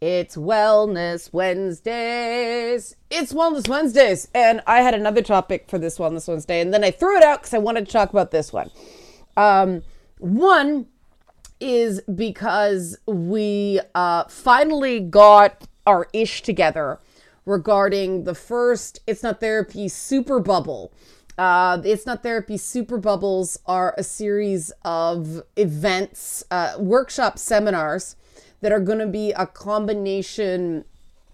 It's Wellness Wednesdays. It's Wellness Wednesdays. And I had another topic for this Wellness Wednesday, and then I threw it out because I wanted to talk about this one. Um, one is because we uh, finally got our ish together regarding the first It's Not Therapy Super Bubble. Uh, it's Not Therapy Super Bubbles are a series of events, uh, workshop seminars that are going to be a combination,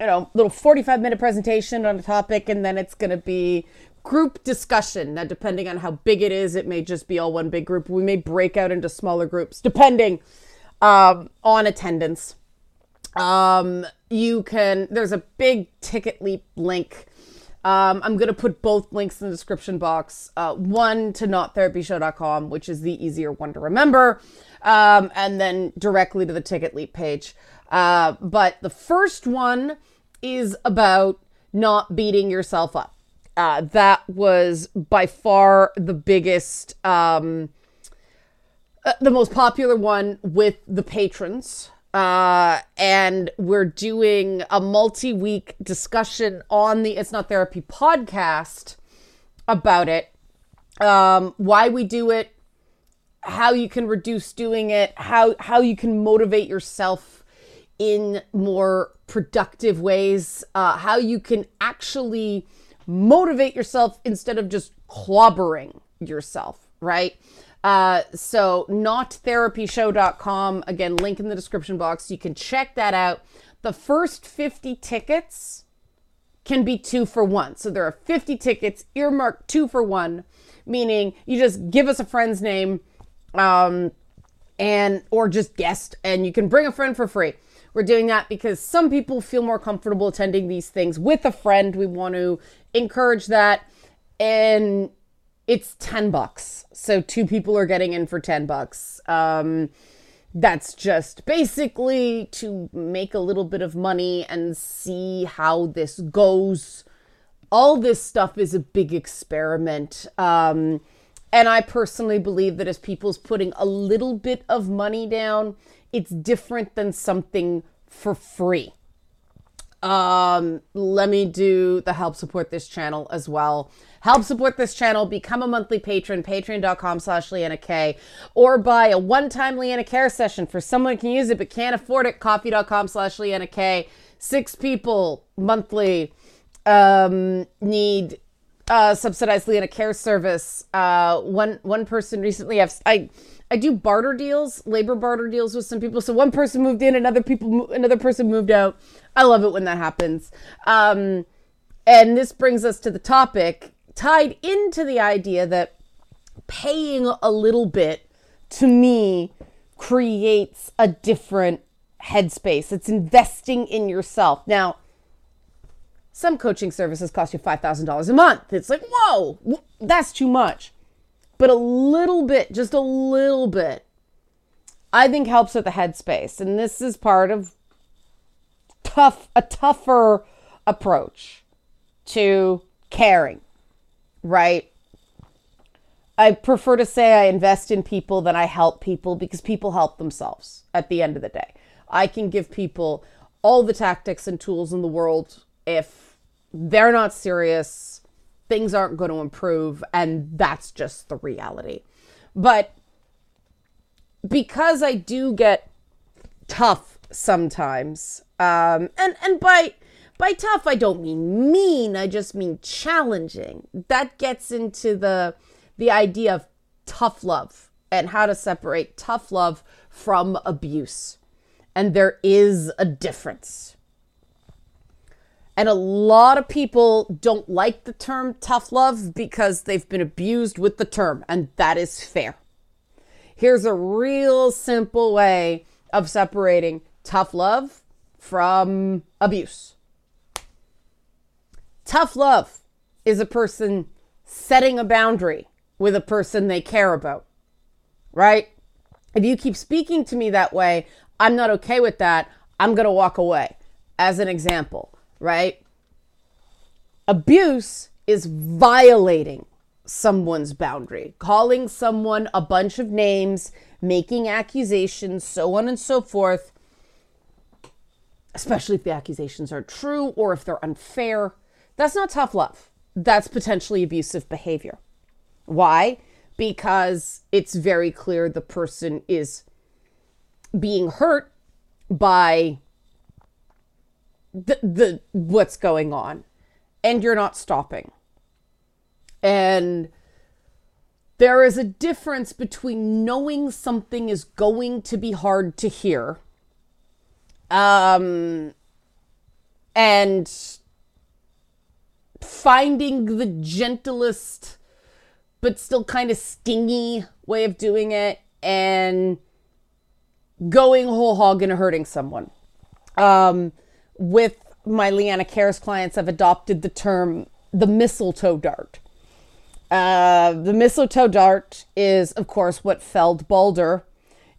you know, little 45 minute presentation on a topic, and then it's going to be group discussion. Now, depending on how big it is, it may just be all one big group. We may break out into smaller groups, depending um, on attendance. Um, you can, there's a big TicketLeap link. Um, I'm going to put both links in the description box. Uh, one to nottherapyshow.com, which is the easier one to remember, um, and then directly to the TicketLeap page. Uh, but the first one is about not beating yourself up. Uh, that was by far the biggest, um, uh, the most popular one with the patrons. Uh, and we're doing a multi week discussion on the It's Not Therapy podcast about it, um, why we do it, how you can reduce doing it, how, how you can motivate yourself in more productive ways, uh, how you can actually motivate yourself instead of just clobbering yourself, right? Uh, so nottherapyshow.com, again, link in the description box. You can check that out. The first 50 tickets can be two for one. So there are 50 tickets earmarked two for one, meaning you just give us a friend's name, um, and or just guest, and you can bring a friend for free. We're doing that because some people feel more comfortable attending these things with a friend. We want to encourage that. And it's 10 bucks. So two people are getting in for 10 bucks. Um, that's just basically to make a little bit of money and see how this goes. All this stuff is a big experiment. Um, and I personally believe that as people's putting a little bit of money down, it's different than something for free. Um, let me do the help support this channel as well. Help support this channel, become a monthly patron, patreon.com slash Liana K, or buy a one-time Liana Care session for someone who can use it but can't afford it, coffee.com slash Liana K. Six people monthly um, need uh, subsidized Liana Care service. Uh, one one person recently, I've, I I do barter deals, labor barter deals with some people. So one person moved in, another people, another person moved out. I love it when that happens. Um, and this brings us to the topic tied into the idea that paying a little bit to me creates a different headspace. It's investing in yourself. Now, some coaching services cost you $5,000 a month. It's like, whoa, that's too much but a little bit, just a little bit, I think helps with the headspace. And this is part of tough, a tougher approach to caring, right? I prefer to say I invest in people than I help people because people help themselves at the end of the day. I can give people all the tactics and tools in the world if they're not serious things aren't going to improve and that's just the reality. But because I do get tough sometimes, um, and and by by tough I don't mean mean, I just mean challenging. That gets into the the idea of tough love and how to separate tough love from abuse. And there is a difference. And a lot of people don't like the term tough love because they've been abused with the term, and that is fair. Here's a real simple way of separating tough love from abuse. Tough love is a person setting a boundary with a person they care about, right? If you keep speaking to me that way, I'm not okay with that. I'm going to walk away. As an example, right? Abuse is violating someone's boundary, calling someone a bunch of names, making accusations, so on and so forth. especially if the accusations are true or if they're unfair. That's not tough love. That's potentially abusive behavior. Why? Because it's very clear the person is being hurt by the, the what's going on and you're not stopping. And there is a difference between knowing something is going to be hard to hear um, and finding the gentlest but still kind of stingy way of doing it and going whole hog and hurting someone. Um, with my Liana Cares clients, I've adopted the term the mistletoe dart. Uh, the mistletoe dart is, of course, what felled Balder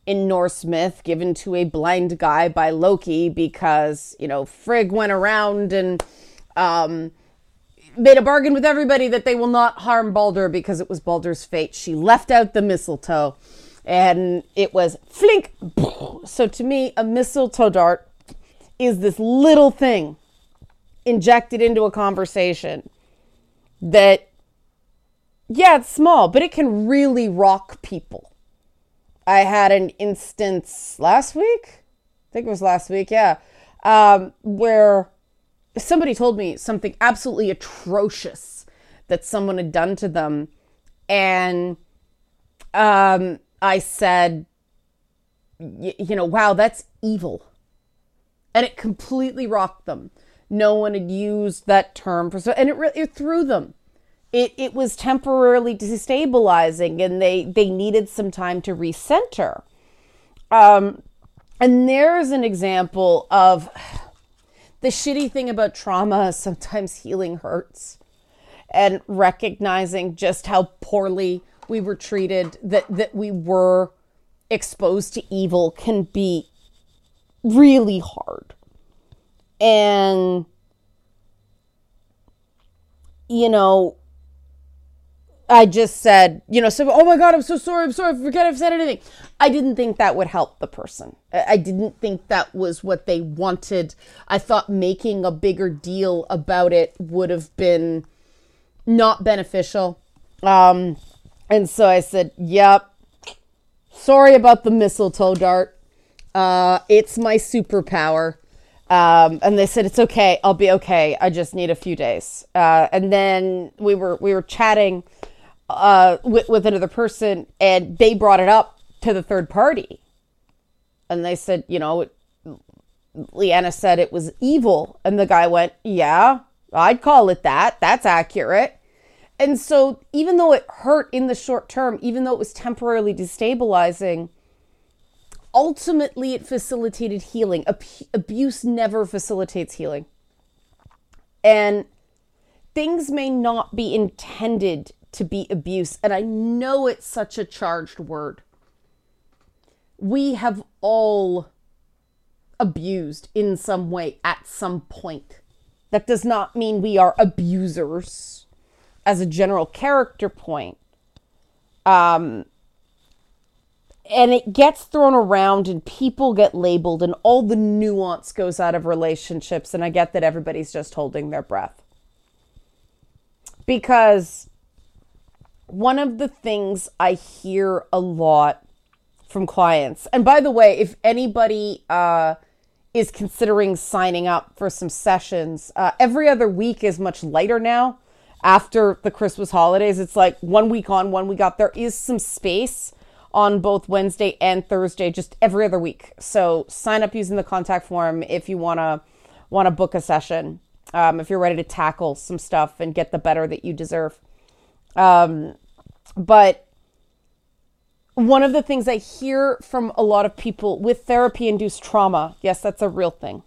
in Norse myth, given to a blind guy by Loki because, you know, Frigg went around and um, made a bargain with everybody that they will not harm Balder because it was Balder's fate. She left out the mistletoe and it was flink. So to me, a mistletoe dart is this little thing injected into a conversation that, yeah, it's small, but it can really rock people. I had an instance last week. I think it was last week, yeah, um, where somebody told me something absolutely atrocious that someone had done to them. And um, I said, you know, wow, that's evil. And it completely rocked them. No one had used that term for so, and it, it threw them. It, it was temporarily destabilizing and they, they needed some time to recenter. Um, and there's an example of the shitty thing about trauma sometimes healing hurts and recognizing just how poorly we were treated, that, that we were exposed to evil can be really hard. And, you know, I just said, you know, so, oh my God, I'm so sorry. I'm sorry. I forget I've said anything. I didn't think that would help the person. I didn't think that was what they wanted. I thought making a bigger deal about it would have been not beneficial. Um, and so I said, yep, sorry about the mistletoe dart. Uh, it's my superpower. Um, and they said, it's okay. I'll be okay. I just need a few days. Uh, and then we were, we were chatting uh, with, with another person, and they brought it up to the third party. And they said, you know, Liana said it was evil. And the guy went, yeah, I'd call it that. That's accurate. And so, even though it hurt in the short term, even though it was temporarily destabilizing, ultimately it facilitated healing. Ab- abuse never facilitates healing. And things may not be intended to be abuse. And I know it's such a charged word. We have all abused in some way at some point. That does not mean we are abusers as a general character point. Um, and it gets thrown around and people get labeled and all the nuance goes out of relationships and i get that everybody's just holding their breath because one of the things I hear a lot from clients, and by the way, if anybody uh, is considering signing up for some sessions, uh, every other week is much lighter now. After the Christmas holidays, it's like one week on, one week off. There is some space on both Wednesday and Thursday, just every other week. So sign up using the contact form if you wanna wanna book a session. Um, if you're ready to tackle some stuff and get the better that you deserve. Um, but one of the things I hear from a lot of people with therapy induced trauma, yes, that's a real thing,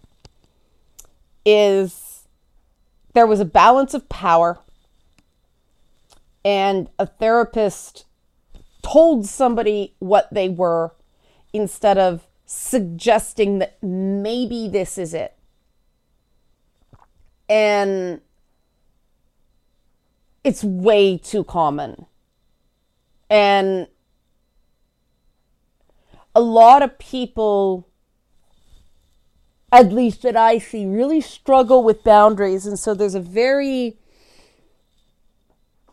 is there was a balance of power and a therapist told somebody what they were instead of suggesting that maybe this is it. And it's way too common. And a lot of people at least that I see, really struggle with boundaries. And so there's a very,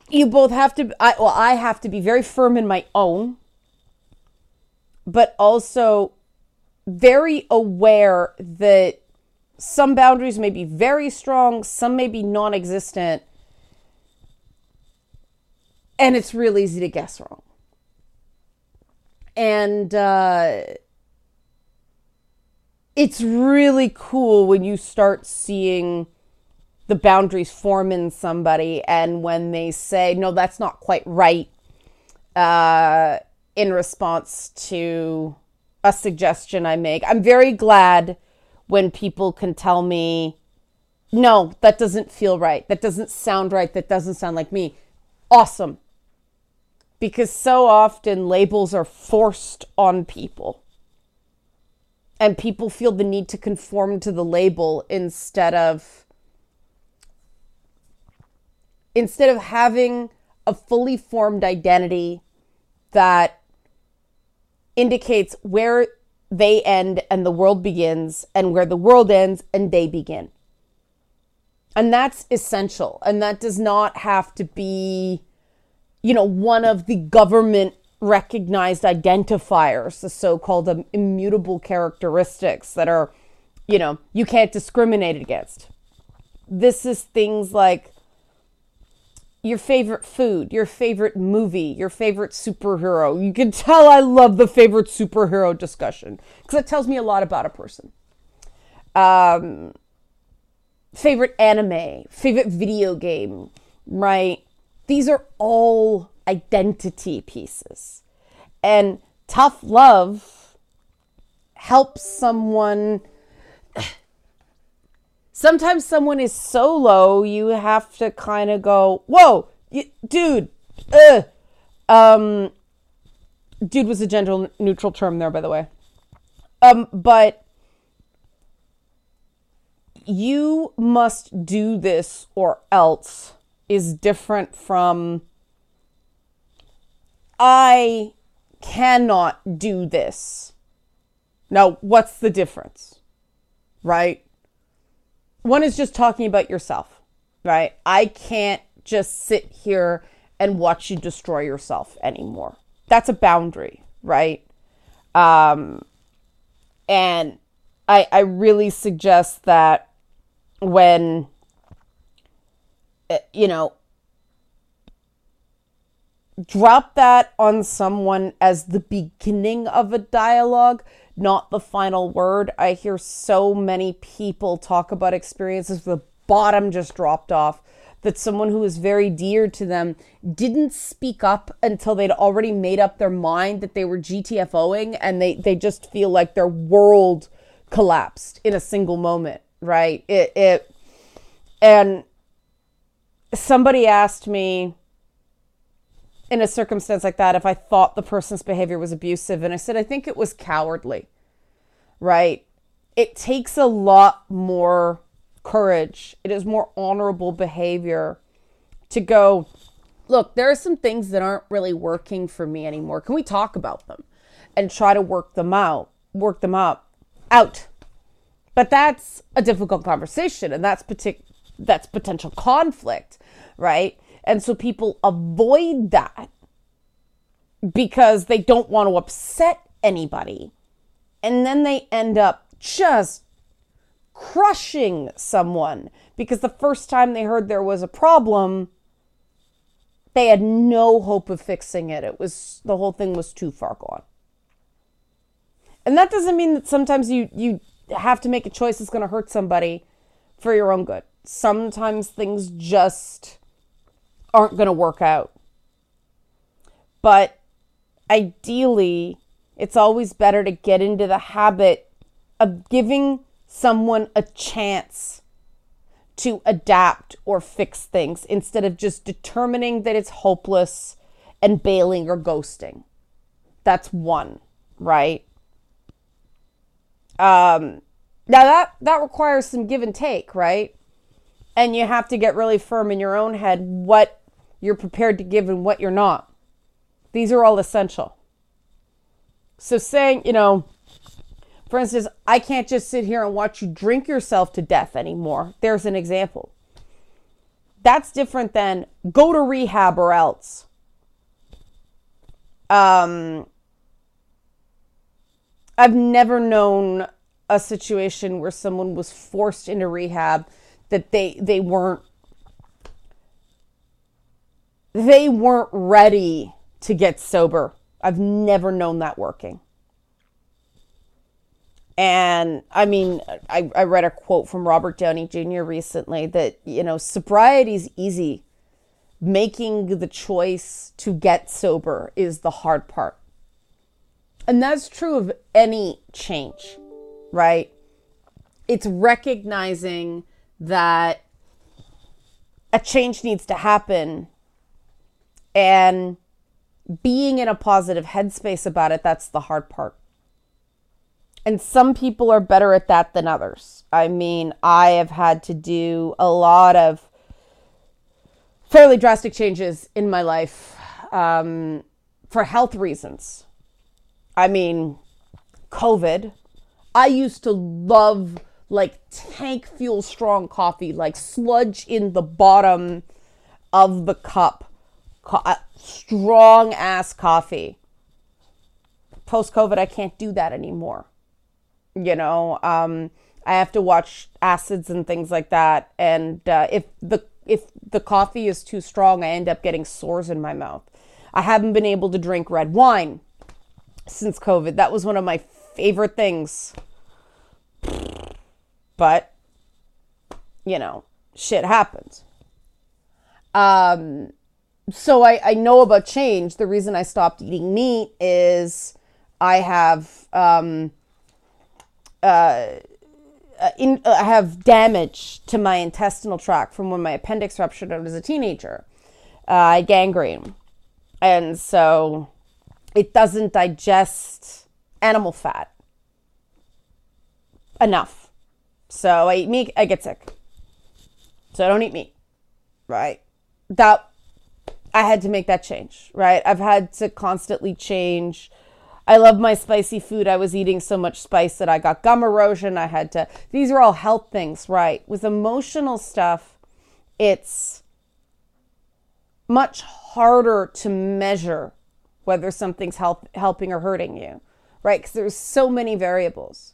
you both have to, I, well, I have to be very firm in my own, but also very aware that some boundaries may be very strong, some may be non existent, and it's real easy to guess wrong. And uh, it's really cool when you start seeing the boundaries form in somebody and when they say, no, that's not quite right, uh, in response to a suggestion I make. I'm very glad when people can tell me, no, that doesn't feel right. That doesn't sound right. That doesn't sound like me. Awesome. Because so often labels are forced on people. And people feel the need to conform to the label instead of instead of having a fully formed identity that indicates where they end and the world begins, and where the world ends and they begin. And that's essential. And that does not have to be, you know, one of the government recognized identifiers, the so called immutable characteristics that are, you know, you can't discriminate against. This is things like your favorite food, your favorite movie, your favorite superhero. You can tell I love the favorite superhero discussion because it tells me a lot about a person. Um, favorite anime, favorite video game, right? These are all identity pieces. And tough love helps someone sometimes someone is so low you have to kind of go whoa dude uh, um dude was a gender neutral term there by the way. Um but you must do this or else is different from i cannot do this. Now what's the difference? Right one is just talking about yourself, right? I can't just sit here and watch you destroy yourself anymore. That's a boundary, right? Um, and I, I really suggest that when, eh, you know, drop that on someone as the beginning of a dialogue not the final word. I hear so many people talk about experiences the bottom just dropped off that someone who was very dear to them didn't speak up until they'd already made up their mind that they were GTFOing and they, they just feel like their world collapsed in a single moment, right? It, it, and somebody asked me in a circumstance like that if I thought the person's behavior was abusive. And I said, I think it was cowardly, right? It takes a lot more courage, it is more honorable behavior to go, look, there are some things that aren't really working for me anymore. Can we talk about them and try to work them out, work them up, out? But that's a difficult conversation and that's that's potential conflict, right? And so people avoid that because they don't want to upset anybody. And then they end up just crushing someone because the first time they heard there was a problem, they had no hope of fixing it. It was the whole thing was too far gone. And that doesn't mean that sometimes you you have to make a choice that's going to hurt somebody for your own good. Sometimes things just aren't going to work out. But ideally, it's always better to get into the habit of giving someone a chance to adapt or fix things instead of just determining that it's hopeless and bailing or ghosting. That's one, right? Um, now that that requires some give and take, right? And you have to get really firm in your own head what you're prepared to give and what you're not. These are all essential. So saying, you know, For instance, I can't just sit here and watch you drink yourself to death anymore. There's an example. That's different than go to rehab or else. Um, I've never known a situation where someone was forced into rehab that they they weren't they weren't ready to get sober. I've never known that working. And I mean, I, I read a quote from Robert Downey Jr. recently that, you know, sobriety is easy. Making the choice to get sober is the hard part. And that's true of any change, right? It's recognizing that a change needs to happen and being in a positive headspace about it, that's the hard part. And some people are better at that than others. I mean, I have had to do a lot of fairly drastic changes in my life um, for health reasons. I mean, COVID. I used to love like tank fuel strong coffee, like sludge in the bottom of the cup co- uh, strong ass coffee. Post COVID, I can't do that anymore. You know, um, I have to watch acids and things like that. And uh, if the if the coffee is too strong, I end up getting sores in my mouth. I haven't been able to drink red wine since COVID. That was one of my favorite things. But you know, shit happens. Um, so I, I know about change. The reason I stopped eating meat is I have um, uh, uh, in, uh, I have damage to my intestinal tract from when my appendix ruptured as a teenager. Uh, I gangrene, and so it doesn't digest animal fat enough. So I eat meat, I get sick. So I don't eat meat, right? That I had to make that change, right? I've had to constantly change. I love my spicy food. I was eating so much spice that I got gum erosion. I had to, these are all health things, right? With emotional stuff, it's much harder to measure whether something's help, helping or hurting you, right? Because there's so many variables.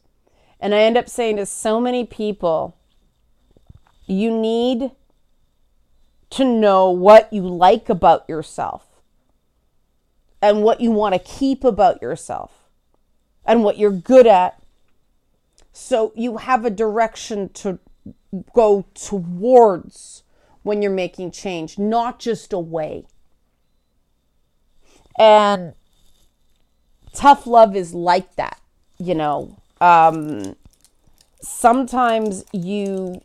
And I end up saying to so many people, you need to know what you like about yourself and what you want to keep about yourself and what you're good at. So you have a direction to go towards when you're making change, not just away. And tough love is like that, you know. Um, sometimes you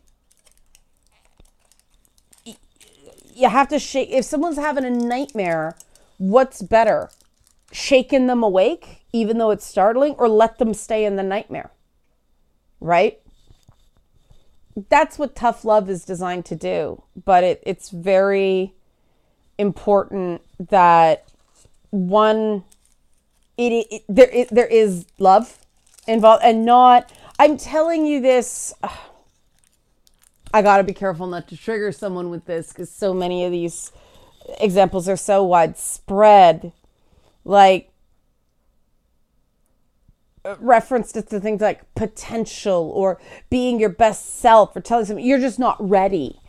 you have to shake if someone's having a nightmare what's better? Shaking them awake even though it's startling or let them stay in the nightmare? Right? That's what tough love is designed to do but it, it's very important that one it, it there it, there is love involved and not i'm telling you this uh, I got to be careful not to trigger someone with this because so many of these examples are so widespread. Like, uh, reference to things like potential or being your best self or telling someone you're just not ready.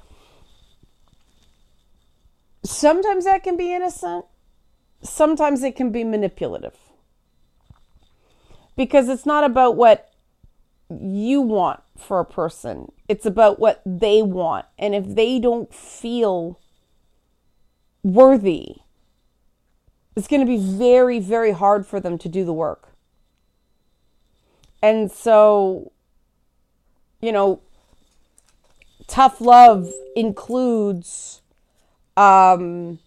Sometimes that can be innocent, sometimes it can be manipulative. Because it's not about what you want for a person. It's about what they want. And if they don't feel worthy, it's going to be very, very hard for them to do the work. And so, you know, tough love includes um,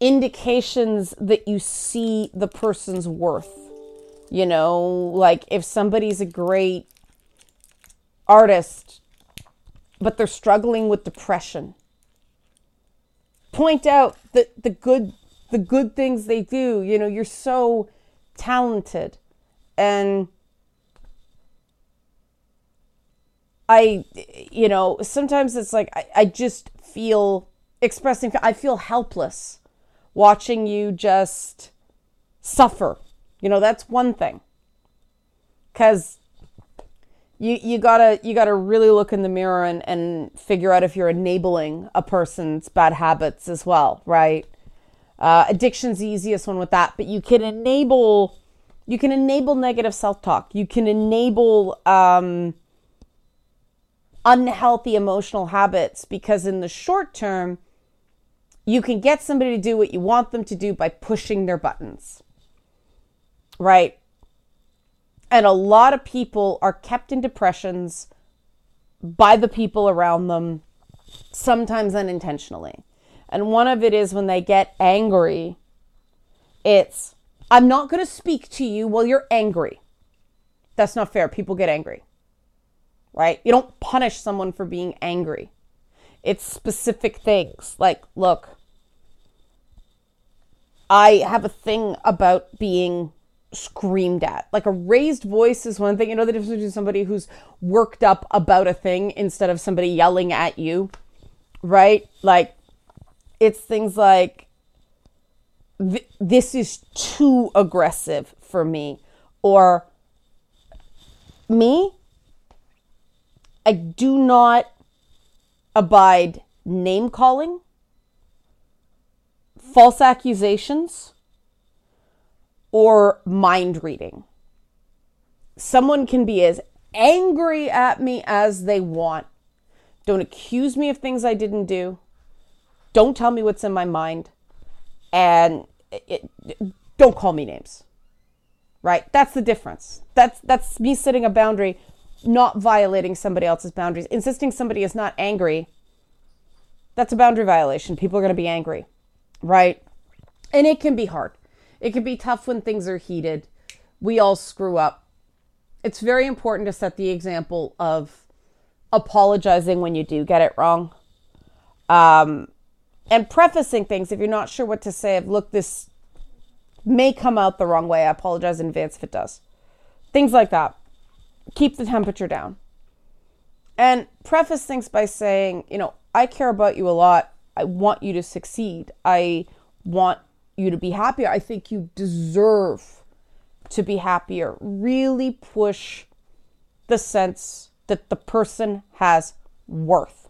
indications that you see the person's worth you know, like if somebody's a great artist, but they're struggling with depression, point out the, the good the good things they do. You know, you're so talented. And I, you know, sometimes it's like I, I just feel expressing, I feel helpless watching you just suffer. You know, that's one thing. Cause you you gotta you gotta really look in the mirror and, and figure out if you're enabling a person's bad habits as well, right? Uh, addiction's the easiest one with that, but you can enable you can enable negative self-talk. You can enable um, unhealthy emotional habits because in the short term, you can get somebody to do what you want them to do by pushing their buttons. Right? And a lot of people are kept in depressions by the people around them, sometimes unintentionally. And one of it is when they get angry, it's, I'm not going to speak to you while you're angry. That's not fair. People get angry, right? You don't punish someone for being angry. It's specific things like, look, I have a thing about being screamed at. Like a raised voice is one thing. You know the difference between somebody who's worked up about a thing instead of somebody yelling at you, right? Like it's things like this is too aggressive for me or me I do not abide name calling, false accusations, or mind reading. Someone can be as angry at me as they want. Don't accuse me of things I didn't do. Don't tell me what's in my mind. And it, it, don't call me names. Right? That's the difference. That's that's me setting a boundary, not violating somebody else's boundaries. Insisting somebody is not angry. That's a boundary violation. People are going to be angry. Right? And it can be hard. It can be tough when things are heated. We all screw up. It's very important to set the example of apologizing when you do get it wrong. Um, and prefacing things if you're not sure what to say of look this may come out the wrong way i apologize in advance if it does things like that keep the temperature down and preface things by saying you know i care about you a lot i want you to succeed i want you to be happier. I think you deserve to be happier. Really push the sense that the person has worth.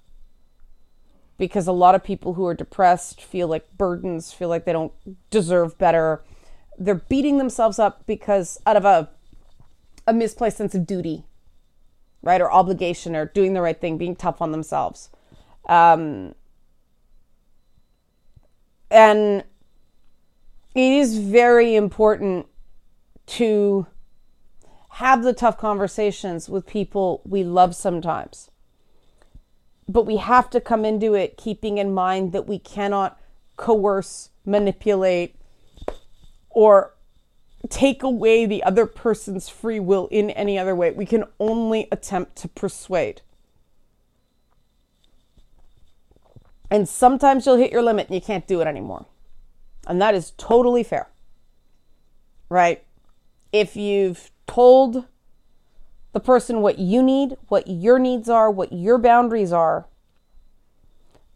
Because a lot of people who are depressed feel like burdens, feel like they don't deserve better. They're beating themselves up because out of a a misplaced sense of duty, right, or obligation, or doing the right thing, being tough on themselves. Um, and it is very important to have the tough conversations with people we love sometimes. But we have to come into it keeping in mind that we cannot coerce, manipulate, or take away the other person's free will in any other way. We can only attempt to persuade. And sometimes you'll hit your limit and you can't do it anymore. And that is totally fair. Right? If you've told the person what you need, what your needs are, what your boundaries are,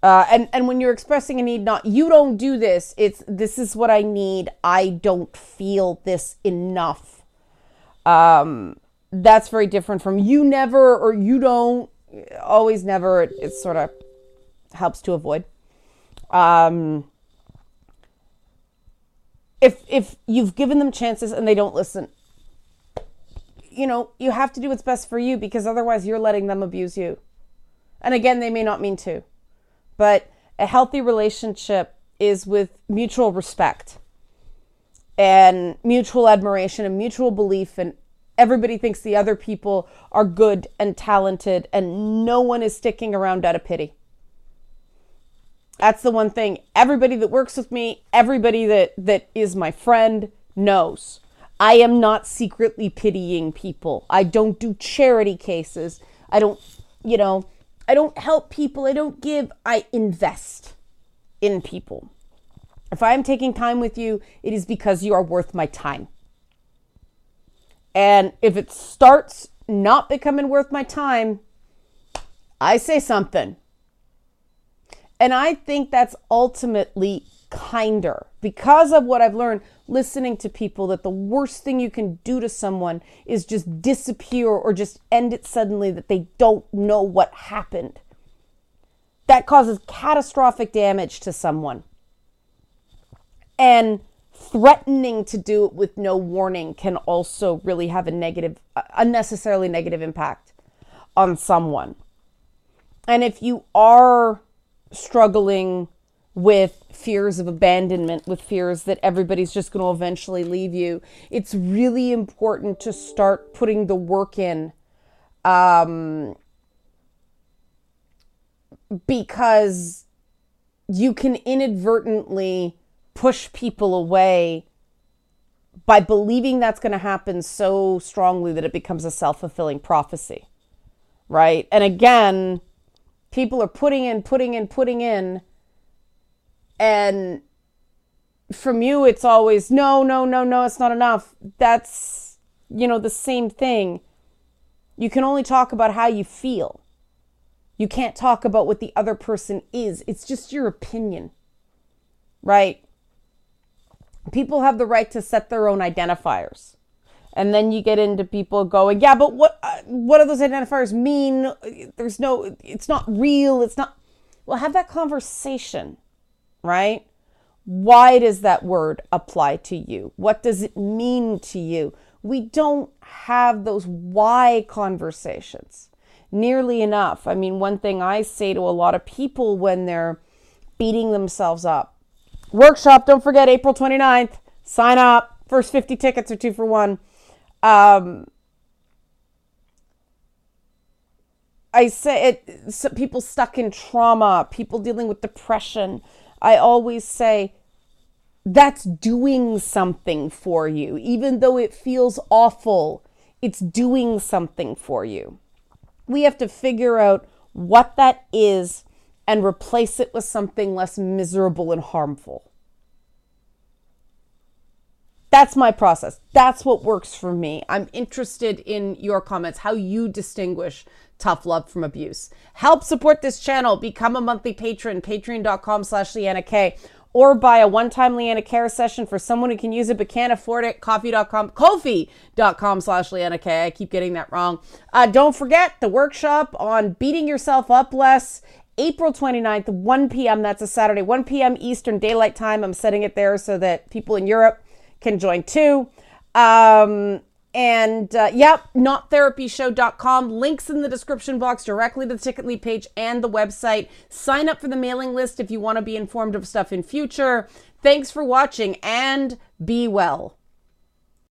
uh, and and when you're expressing a need, not you don't do this. It's this is what I need. I don't feel this enough. Um, that's very different from you never or you don't. Always never. It, it sort of helps to avoid. Um, if if you've given them chances and they don't listen you know you have to do what's best for you because otherwise you're letting them abuse you. And again they may not mean to but a healthy relationship is with mutual respect and mutual admiration and mutual belief. And everybody thinks the other people are good and talented and no one is sticking around out of pity that's the one thing everybody that works with me, everybody that that is my friend knows. I am not secretly pitying people. I don't do charity cases. I don't, you know, I don't help people. I don't give. I invest in people. If I am taking time with you, it is because you are worth my time. And if it starts not becoming worth my time, I say something. And I think that's ultimately kinder because of what I've learned listening to people that the worst thing you can do to someone is just disappear or just end it suddenly that they don't know what happened. That causes catastrophic damage to someone. And threatening to do it with no warning can also really have a negative, unnecessarily negative impact on someone. And if you are struggling with fears of abandonment, with fears that everybody's just going to eventually leave you, it's really important to start putting the work in. Um, because you can inadvertently push people away by believing that's going to happen so strongly that it becomes a self fulfilling prophecy. Right. And again, people are putting in, putting in, putting in. And from you, it's always, no, no, no, no, it's not enough. That's, you know, the same thing. You can only talk about how you feel. You can't talk about what the other person is. It's just your opinion. Right? people have the right to set their own identifiers. And then you get into people going, yeah, but what uh, what do those identifiers mean? There's no it's not real. It's not Well, have that conversation, right? Why does that word apply to you? What does it mean to you? We don't have those why conversations nearly enough. I mean, one thing I say to a lot of people when they're beating themselves up Workshop, don't forget April 29th. Sign up. First 50 tickets are two for one. Um, I say it, so people stuck in trauma, people dealing with depression. I always say that's doing something for you. Even though it feels awful, it's doing something for you. We have to figure out what that is and replace it with something less miserable and harmful. That's my process. That's what works for me. I'm interested in your comments, how you distinguish tough love from abuse. Help support this channel. Become a monthly patron, patreon.com slash Liana K, or buy a one-time Liana Care session for someone who can use it but can't afford it. Coffee.com, Ko-fi.com slash Liana K. I keep getting that wrong. Uh, don't forget the workshop on beating yourself up less April 29th, 1 p.m. That's a Saturday, 1 p.m. Eastern Daylight Time. I'm setting it there so that people in Europe can join too. Um, and uh, yep, nottherapyshow.com. Links in the description box directly to the TicketLeap page and the website. Sign up for the mailing list if you want to be informed of stuff in future. Thanks for watching and be well.